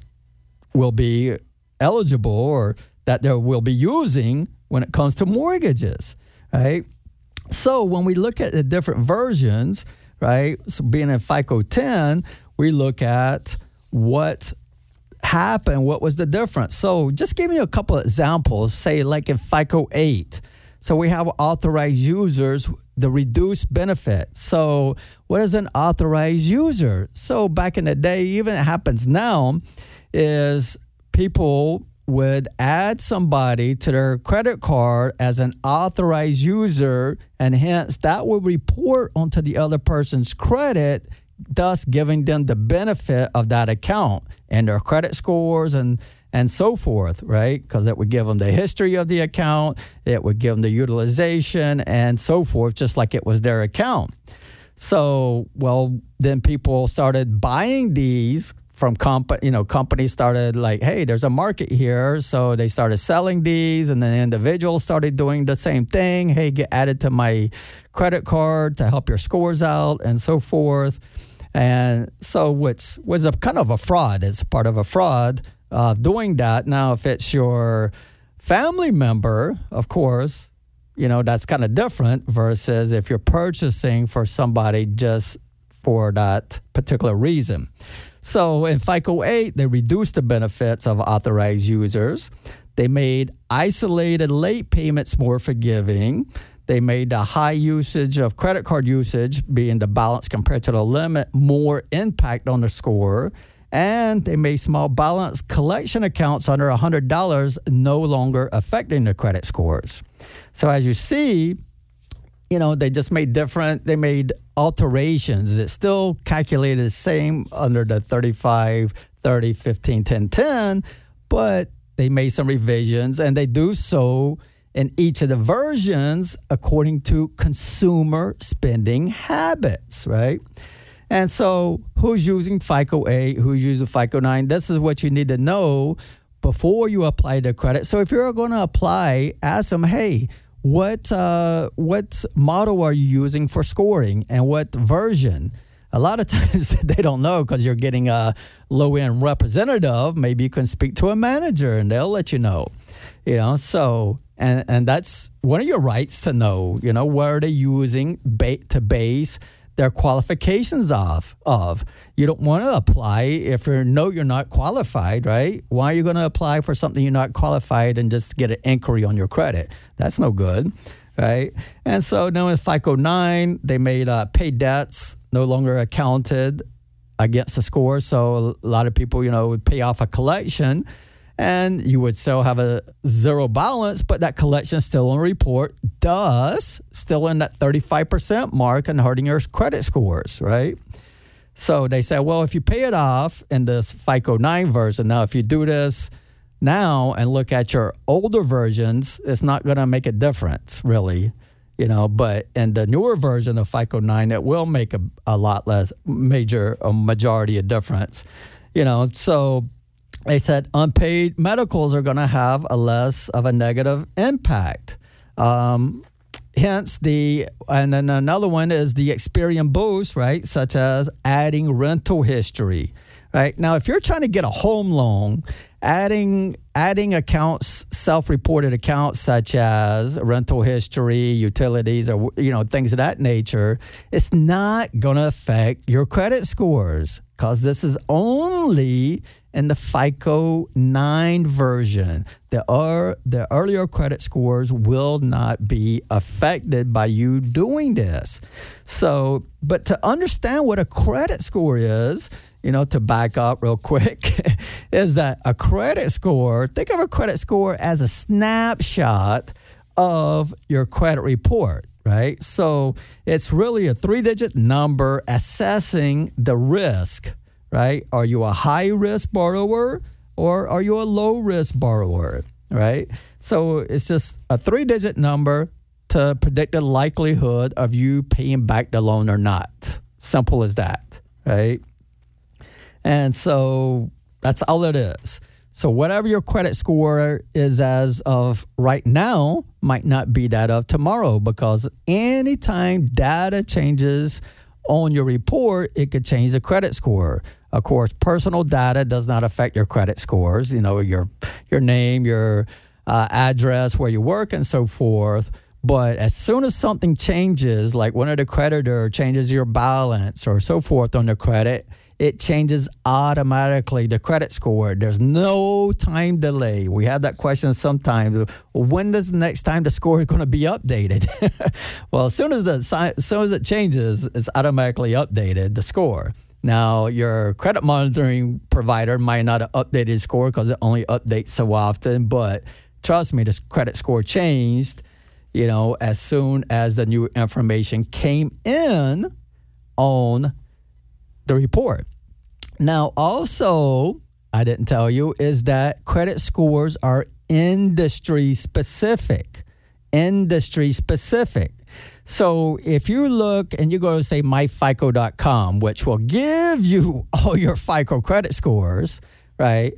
[SPEAKER 3] will be eligible or that they will be using when it comes to mortgages, right? So when we look at the different versions, right? So being in FICO 10, we look at what happened? What was the difference? So just give me a couple examples. Say like in FICO 8. So we have authorized users, the reduced benefit. So what is an authorized user? So back in the day, even it happens now, is people would add somebody to their credit card as an authorized user, and hence that would report onto the other person's credit, thus giving them the benefit of that account and their credit scores and and so forth, right? Because it would give them the history of the account, it would give them the utilization and so forth, just like it was their account. So, well, then people started buying these from comp you know companies started like hey there's a market here. So they started selling these and then individuals started doing the same thing. Hey get added to my credit card to help your scores out and so forth. And so which was a kind of a fraud. It's part of a fraud uh, doing that. Now if it's your family member of course you know that's kind of different versus if you're purchasing for somebody just for that particular reason so in FICO 8, they reduced the benefits of authorized users. They made isolated late payments more forgiving. They made the high usage of credit card usage, being the balance compared to the limit, more impact on the score. And they made small balance collection accounts under $100 no longer affecting the credit scores. So as you see, you know, they just made different, they made alterations. It's still calculated the same under the 35, 30, 15, 10, 10, but they made some revisions and they do so in each of the versions according to consumer spending habits, right? And so, who's using FICO 8, who's using FICO 9? This is what you need to know before you apply the credit. So, if you're going to apply, ask them, hey, what uh, what model are you using for scoring and what version? A lot of times they don't know because you're getting a low end representative. Maybe you can speak to a manager and they'll let you know. You know, so and and that's one of your rights to know. You know, what are they using ba- to base their qualifications of of. You don't want to apply if you know you're not qualified, right? Why are you going to apply for something you're not qualified and just get an inquiry on your credit? That's no good, right? And so now in FICO 9, they made uh, paid debts no longer accounted against the score. So a lot of people, you know, would pay off a collection and you would still have a zero balance, but that collection still on report, thus still in that 35% mark and hurting your credit scores, right? So they say, well, if you pay it off in this FICO 9 version, now if you do this now and look at your older versions, it's not going to make a difference, really. You know, but in the newer version of FICO 9, it will make a, a lot less major, a majority of difference. You know, so they said unpaid medicals are going to have a less of a negative impact. Um, hence the and then another one is the Experian boost, right? Such as adding rental history. Right now, if you're trying to get a home loan, adding adding accounts, self-reported accounts such as rental history, utilities, or you know things of that nature, it's not going to affect your credit scores because this is only in the FICO 9 version. The, er, the earlier credit scores will not be affected by you doing this. So, but to understand what a credit score is, you know, to back up real quick, is that a credit score, think of a credit score as a snapshot of your credit report right? So it's really a three digit number assessing the risk right? Are you a high risk borrower or are you a low risk borrower, right? So it's just a three digit number to predict the likelihood of you paying back the loan or not. Simple as that, right? And so that's all it is. So whatever your credit score is as of right now might not be that of tomorrow because anytime data changes on your report, it could change the credit score. Of course, personal data does not affect your credit scores. You know your your name, your uh, address, where you work, and so forth. But as soon as something changes, like one of the creditor changes your balance or so forth on the credit, it changes automatically the credit score. There's no time delay. We have that question sometimes. When does the next time the score is going to be updated? well, as soon as the as soon as it changes, it's automatically updated the score. Now, your credit monitoring provider might not have updated score because it only updates so often, but trust me, this credit score changed, you know, as soon as the new information came in on the report. Now, also, I didn't tell you, is that credit scores are industry specific. Industry specific. So if you look and you go to say myfico.com, which will give you all your FICO credit scores, right?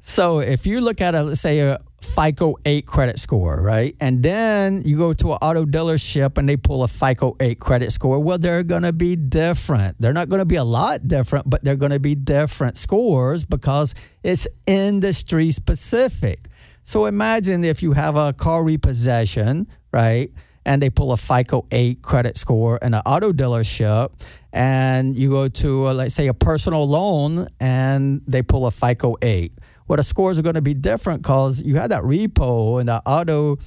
[SPEAKER 3] So if you look at a let's say a FICO 8 credit score, right? And then you go to an auto dealership and they pull a FICO 8 credit score. Well, they're going to be different. They're not going to be a lot different, but they're going to be different scores because it's industry specific. So imagine if you have a car repossession, right? And they pull a FICO 8 credit score in an auto dealership, and you go to, a, let's say, a personal loan and they pull a FICO 8 well, the scores are going to be different because you had that repo and the auto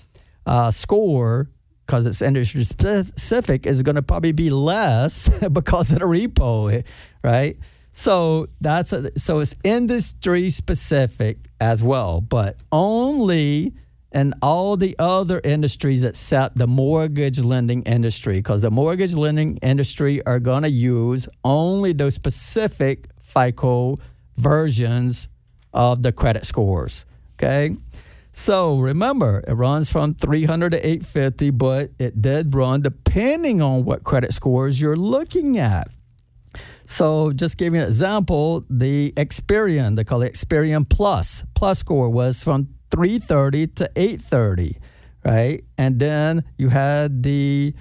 [SPEAKER 3] uh, score because it's industry specific is going to probably be less because of the repo, right? So that's a, so it's industry specific as well, but only in all the other industries except the mortgage lending industry, because the mortgage lending industry are going to use only those specific FICO versions of the credit scores. Okay. So remember, it runs from 300 to 850, but it did run depending on what credit scores you're looking at. So just give you an example, the Experian, they call it Experian Plus, Plus score was from 330 to 830, right? And then you had the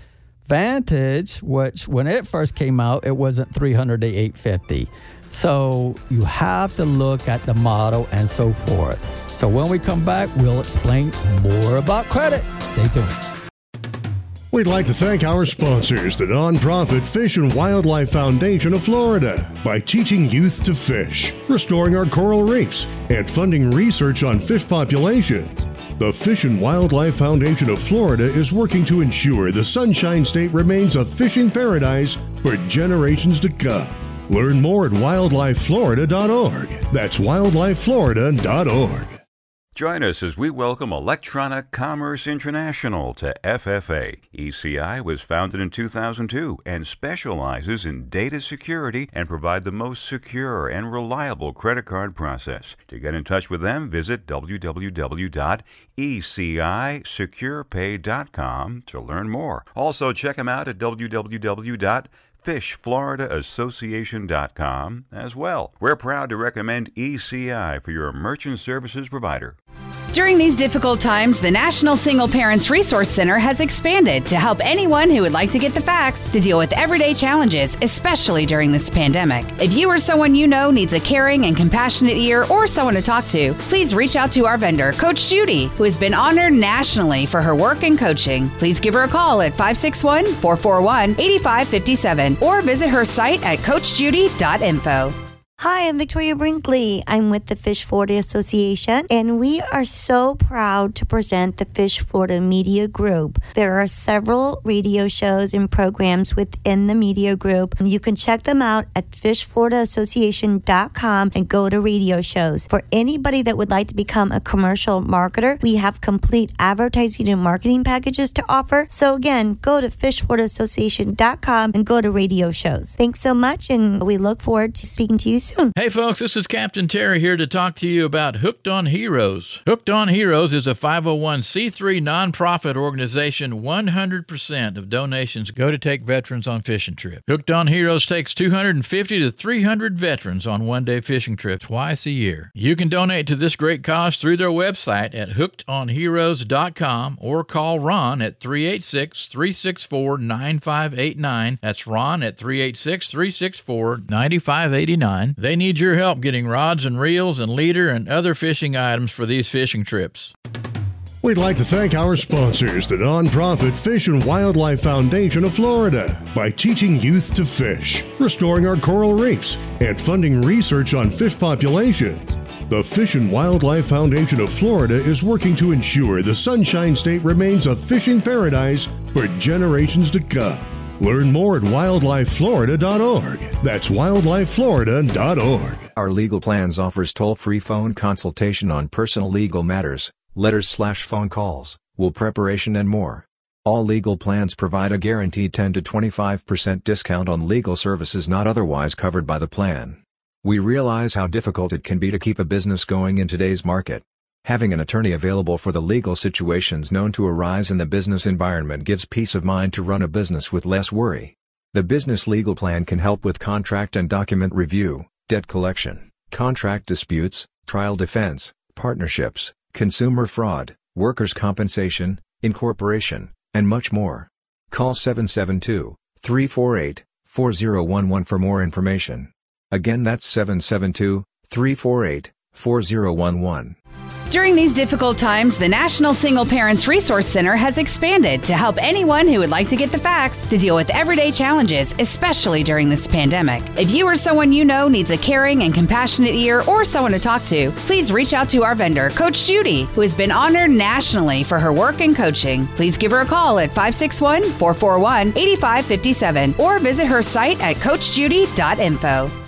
[SPEAKER 3] Vantage, which when it first came out, it wasn't 300 to 850. So you have to look at the model and so forth. So when we come back, we'll explain more about credit. Stay tuned.
[SPEAKER 4] We'd like to thank our sponsors, the nonprofit Fish and Wildlife Foundation of Florida, by teaching youth to fish, restoring our coral reefs, and funding research on fish populations. The Fish and Wildlife Foundation of Florida is working to ensure the Sunshine State remains a fishing paradise for generations to come. Learn more at wildlifeflorida.org. That's wildlifeflorida.org.
[SPEAKER 8] Join us as we welcome Electronic Commerce International to FFA. ECI was founded in 2002 and specializes in data security and provide the most secure and reliable credit card process. To get in touch with them, visit www.ecisecurepay.com to learn more. Also, check them out at www fishfloridaassociation.com as well. We're proud to recommend ECI for your merchant services provider.
[SPEAKER 7] During these difficult times, the National Single Parents Resource Center has expanded to help anyone who would like to get the facts to deal with everyday challenges, especially during this pandemic. If you or someone you know needs a caring and compassionate ear or someone to talk to, please reach out to our vendor, Coach Judy, who has been honored nationally for her work and coaching. Please give her a call at 561 441 8557 or visit her site at coachjudy.info.
[SPEAKER 11] Hi, I'm Victoria Brinkley. I'm with the Fish Florida Association, and we are so proud to present the Fish Florida Media Group. There are several radio shows and programs within the media group. You can check them out at fishfloridassociation.com and go to radio shows. For anybody that would like to become a commercial marketer, we have complete advertising and marketing packages to offer. So again, go to fishfloridassociation.com and go to radio shows. Thanks so much, and we look forward to speaking to you soon.
[SPEAKER 5] Hey, folks, this is Captain Terry here to talk to you about Hooked on Heroes. Hooked on Heroes is a 501c3 nonprofit organization. 100% of donations go to take veterans on fishing trips. Hooked on Heroes takes 250 to 300 veterans on one day fishing trips twice a year. You can donate to this great cause through their website at hookedonheroes.com or call Ron at 386 364 9589. That's Ron at 386 364 9589. They need your help getting rods and reels and leader and other fishing items for these fishing trips.
[SPEAKER 4] We'd like to thank our sponsors, the nonprofit Fish and Wildlife Foundation of Florida, by teaching youth to fish, restoring our coral reefs, and funding research on fish populations. The Fish and Wildlife Foundation of Florida is working to ensure the Sunshine State remains a fishing paradise for generations to come. Learn more at wildlifeflorida.org. That's wildlifeflorida.org.
[SPEAKER 6] Our Legal Plans offers toll-free phone consultation on personal legal matters, letters slash phone calls, will preparation and more. All legal plans provide a guaranteed 10 to 25% discount on legal services not otherwise covered by the plan. We realize how difficult it can be to keep a business going in today's market. Having an attorney available for the legal situations known to arise in the business environment gives peace of mind to run a business with less worry. The business legal plan can help with contract and document review, debt collection, contract disputes, trial defense, partnerships, consumer fraud, workers' compensation, incorporation, and much more. Call 772 348 4011 for more information. Again, that's 772 348 4011.
[SPEAKER 7] During these difficult times, the National Single Parents Resource Center has expanded to help anyone who would like to get the facts to deal with everyday challenges, especially during this pandemic. If you or someone you know needs a caring and compassionate ear or someone to talk to, please reach out to our vendor, Coach Judy, who has been honored nationally for her work and coaching. Please give her a call at 561 441 8557 or visit her site at coachjudy.info.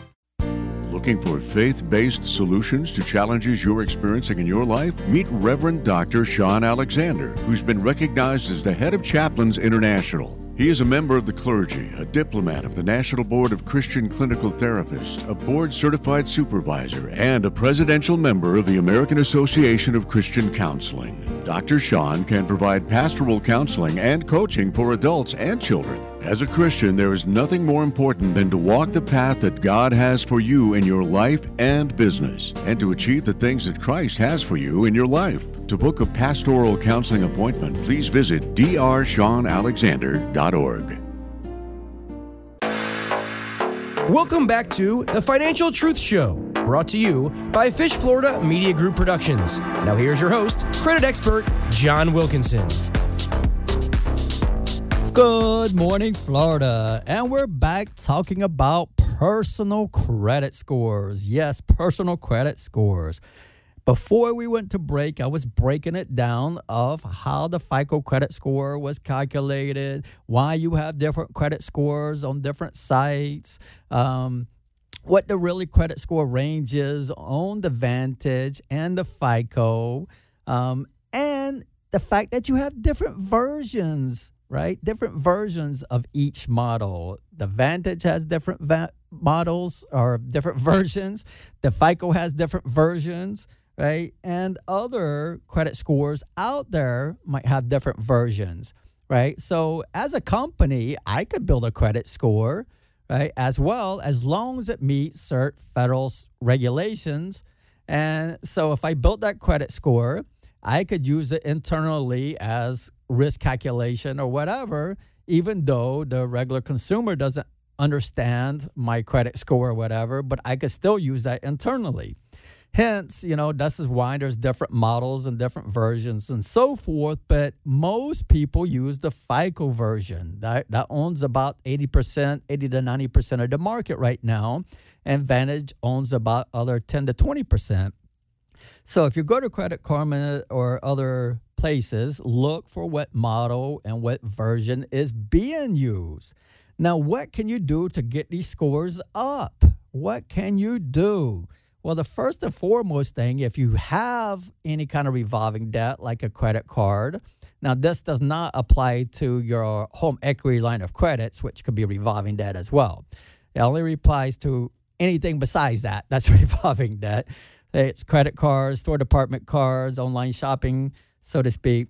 [SPEAKER 10] Looking for faith based solutions to challenges you're experiencing in your life? Meet Reverend Dr. Sean Alexander, who's been recognized as the head of Chaplains International. He is a member of the clergy, a diplomat of the National Board of Christian Clinical Therapists, a board certified supervisor, and a presidential member of the American Association of Christian Counseling. Dr. Sean can provide pastoral counseling and coaching for adults and children. As a Christian, there is nothing more important than to walk the path that God has for you in your life and business, and to achieve the things that Christ has for you in your life. To book a pastoral counseling appointment, please visit drseanalexander.org.
[SPEAKER 2] Welcome back to the Financial Truth Show, brought to you by Fish Florida Media Group Productions. Now, here's your host, credit expert John Wilkinson.
[SPEAKER 3] Good morning, Florida. And we're back talking about personal credit scores. Yes, personal credit scores. Before we went to break, I was breaking it down of how the FICO credit score was calculated, why you have different credit scores on different sites, um, what the really credit score range is on the Vantage and the FICO, um, and the fact that you have different versions, right? Different versions of each model. The Vantage has different va- models or different versions. The FICO has different versions right? And other credit scores out there might have different versions, right? So as a company, I could build a credit score, right, as well as long as it meets certain federal regulations. And so if I built that credit score, I could use it internally as risk calculation or whatever, even though the regular consumer doesn't understand my credit score or whatever, but I could still use that internally. Hence, you know, this is why there's different models and different versions and so forth. But most people use the FICO version that, that owns about 80%, 80 to 90% of the market right now. And Vantage owns about other 10 to 20%. So if you go to Credit Karma or other places, look for what model and what version is being used. Now, what can you do to get these scores up? What can you do? Well, the first and foremost thing, if you have any kind of revolving debt like a credit card, now this does not apply to your home equity line of credits, which could be revolving debt as well. It only applies to anything besides that. That's revolving debt. It's credit cards, store department cards, online shopping, so to speak.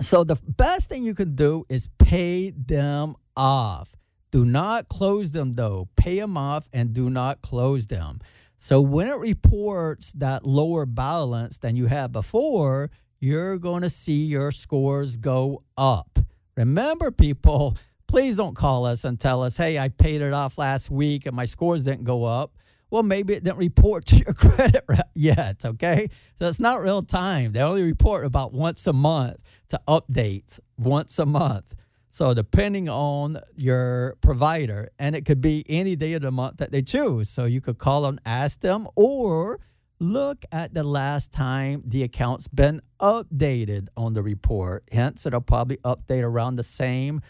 [SPEAKER 3] So the best thing you can do is pay them off. Do not close them though. Pay them off and do not close them. So when it reports that lower balance than you had before, you're going to see your scores go up. Remember, people, please don't call us and tell us, hey, I paid it off last week and my scores didn't go up. Well, maybe it didn't report to your credit yet, okay? So it's not real time. They only report about once a month to update once a month. So depending on your provider, and it could be any day of the month that they choose. So you could call and ask them or look at the last time the account's been updated on the report. Hence, it'll probably update around the same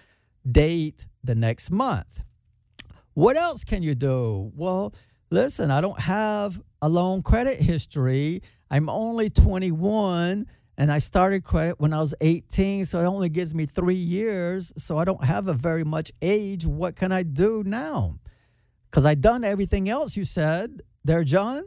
[SPEAKER 3] date the next month. What else can you do? Well, listen, I don't have a loan credit history. I'm only 21 and I started credit when I was 18, so it only gives me three years. So I don't have a very much age. What can I do now? Because I've done everything else you said there, John.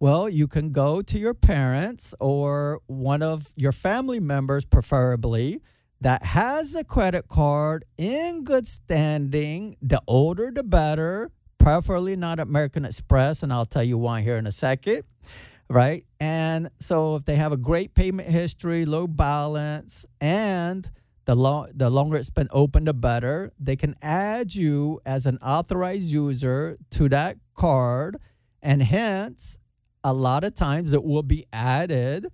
[SPEAKER 3] Well, you can go to your parents or one of your family members, preferably, that has a credit card in good standing. The older, the better, preferably not American Express. And I'll tell you why here in a second right? And so if they have a great payment history, low balance, and the long the longer it's been open, the better. They can add you as an authorized user to that card, and hence a lot of times it will be added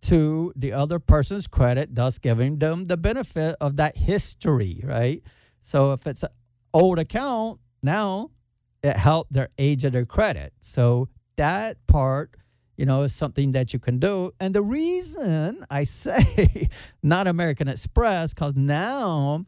[SPEAKER 3] to the other person's credit, thus giving them the benefit of that history, right? So if it's an old account, now it helped their age of their credit. So that part you know, is something that you can do. And the reason I say not American Express, because now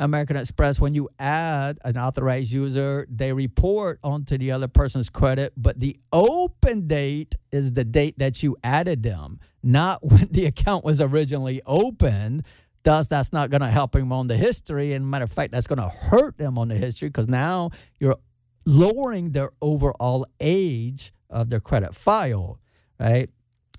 [SPEAKER 3] American Express, when you add an authorized user, they report onto the other person's credit, but the open date is the date that you added them, not when the account was originally opened. Thus, that's not going to help them on the history. And matter of fact, that's going to hurt them on the history because now you're lowering their overall age of their credit file right?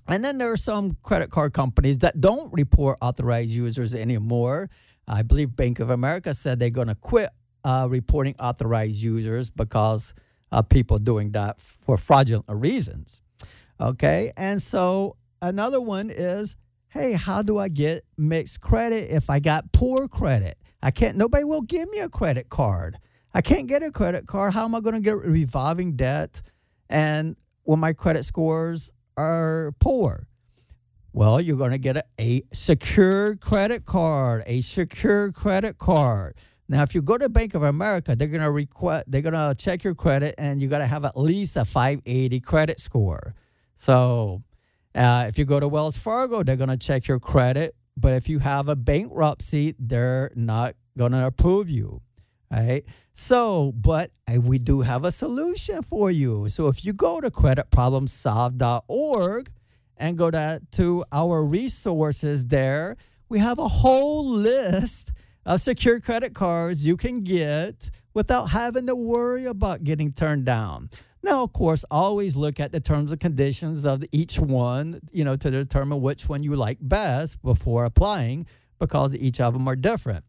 [SPEAKER 3] And then there are some credit card companies that don't report authorized users anymore. I believe Bank of America said they're going to quit uh, reporting authorized users because of people doing that for fraudulent reasons. Okay. And so another one is hey, how do I get mixed credit if I got poor credit? I can't, nobody will give me a credit card. I can't get a credit card. How am I going to get revolving debt? And when my credit scores are poor. Well, you're going to get a, a secure credit card, a secure credit card. Now, if you go to Bank of America, they're going to request, they're going to check your credit, and you got to have at least a 580 credit score. So, uh, if you go to Wells Fargo, they're going to check your credit. But if you have a bankruptcy, they're not going to approve you. Right. So, but we do have a solution for you. So if you go to creditproblemsolve.org and go to, to our resources there, we have a whole list of secure credit cards you can get without having to worry about getting turned down. Now, of course, always look at the terms and conditions of each one, you know, to determine which one you like best before applying because each of them are different.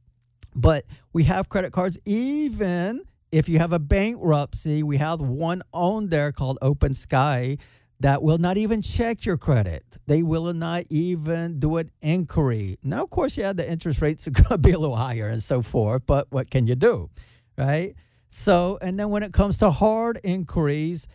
[SPEAKER 3] But we have credit cards, even if you have a bankruptcy, we have one on there called OpenSky that will not even check your credit. They will not even do an inquiry. Now, of course, yeah, the interest rates are going to be a little higher and so forth, but what can you do? Right? So, and then when it comes to hard inquiries,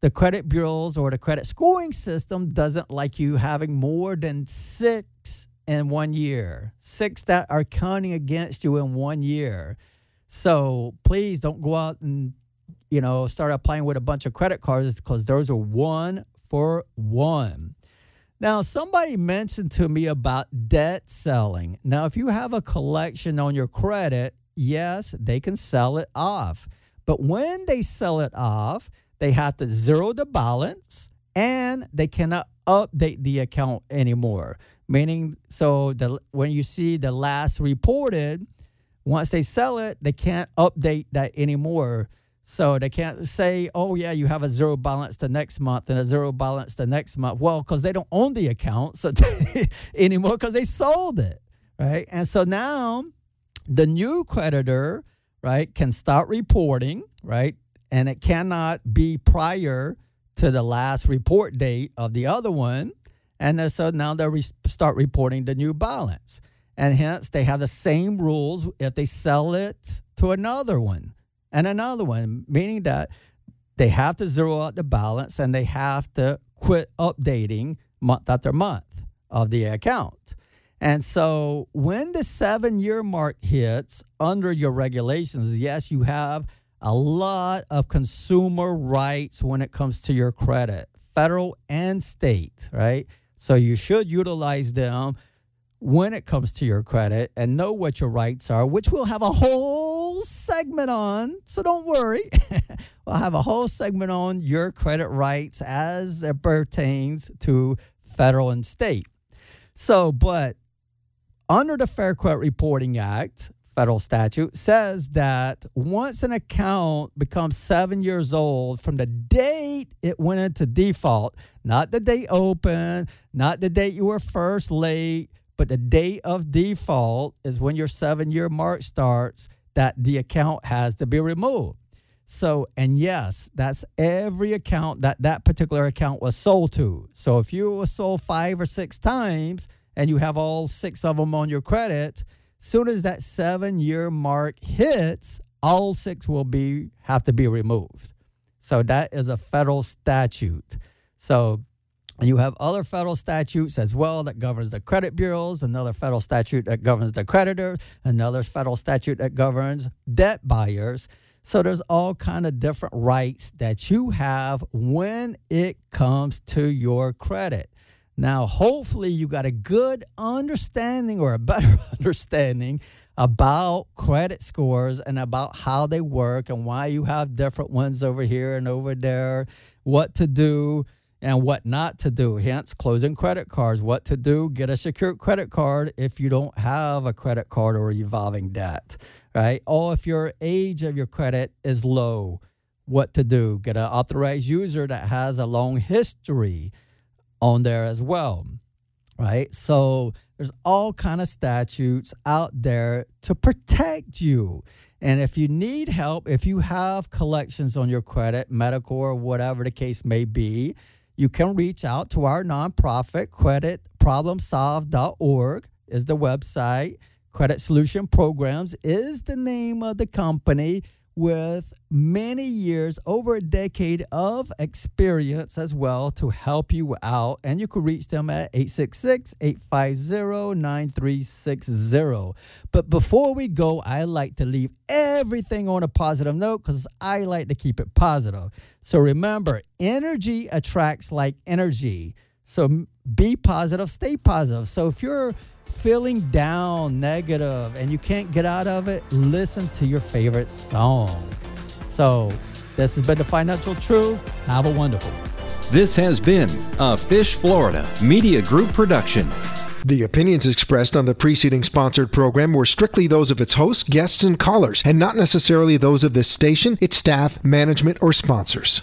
[SPEAKER 3] the credit bureaus or the credit scoring system doesn't like you having more than six in one year, six that are counting against you in one year. So please don't go out and you know start applying with a bunch of credit cards because those are one for one. Now, somebody mentioned to me about debt selling. Now, if you have a collection on your credit, yes, they can sell it off. But when they sell it off, they have to zero the balance and they cannot update the account anymore meaning so the when you see the last reported once they sell it they can't update that anymore. So they can't say oh yeah you have a zero balance the next month and a zero balance the next month. Well because they don't own the account so anymore because they sold it right? And so now the new creditor right can start reporting right? And it cannot be prior to the last report date of the other one and uh, so now they re- start reporting the new balance. And hence, they have the same rules if they sell it to another one and another one, meaning that they have to zero out the balance and they have to quit updating month after month of the account. And so when the seven year mark hits under your regulations, yes, you have a lot of consumer rights when it comes to your credit, federal and state, right? So you should utilize them when it comes to your credit and know what your rights are, which we'll have a whole segment on. So don't worry. we'll have a whole segment on your credit rights as it pertains to federal and state. So, but under the Fair Credit Reporting Act, federal statute says that once an account becomes seven years old from the date it went into default, not the date open, not the date you were first late, but the date of default is when your seven year mark starts, that the account has to be removed. So, and yes, that's every account that that particular account was sold to. So, if you were sold five or six times and you have all six of them on your credit, soon as that seven year mark hits, all six will be have to be removed. So that is a federal statute. So you have other federal statutes as well that governs the credit bureaus, another federal statute that governs the creditor, another federal statute that governs debt buyers. So there's all kind of different rights that you have when it comes to your credit. Now, hopefully, you got a good understanding or a better understanding about credit scores and about how they work and why you have different ones over here and over there, what to do and what not to do. Hence, closing credit cards, what to do, get a secured credit card if you don't have a credit card or revolving debt, right? Or if your age of your credit is low, what to do, get an authorized user that has a long history on there as well right? So there's all kind of statutes out there to protect you. And if you need help if you have collections on your credit medical or whatever the case may be you can reach out to our nonprofit creditproblemsolve.org is the website. Credit solution programs is the name of the company with many years, over a decade of experience as well to help you out. And you can reach them at 866 850 9360. But before we go, I like to leave everything on a positive note because I like to keep it positive. So remember, energy attracts like energy. So be positive, stay positive. So if you're feeling down, negative, and you can't get out of it, listen to your favorite song. So, this has been the Financial Truth. Have a wonderful. one.
[SPEAKER 12] This has been a Fish Florida Media Group production.
[SPEAKER 1] The opinions expressed on the preceding sponsored program were strictly those of its hosts, guests, and callers, and not necessarily those of this station, its staff, management, or sponsors.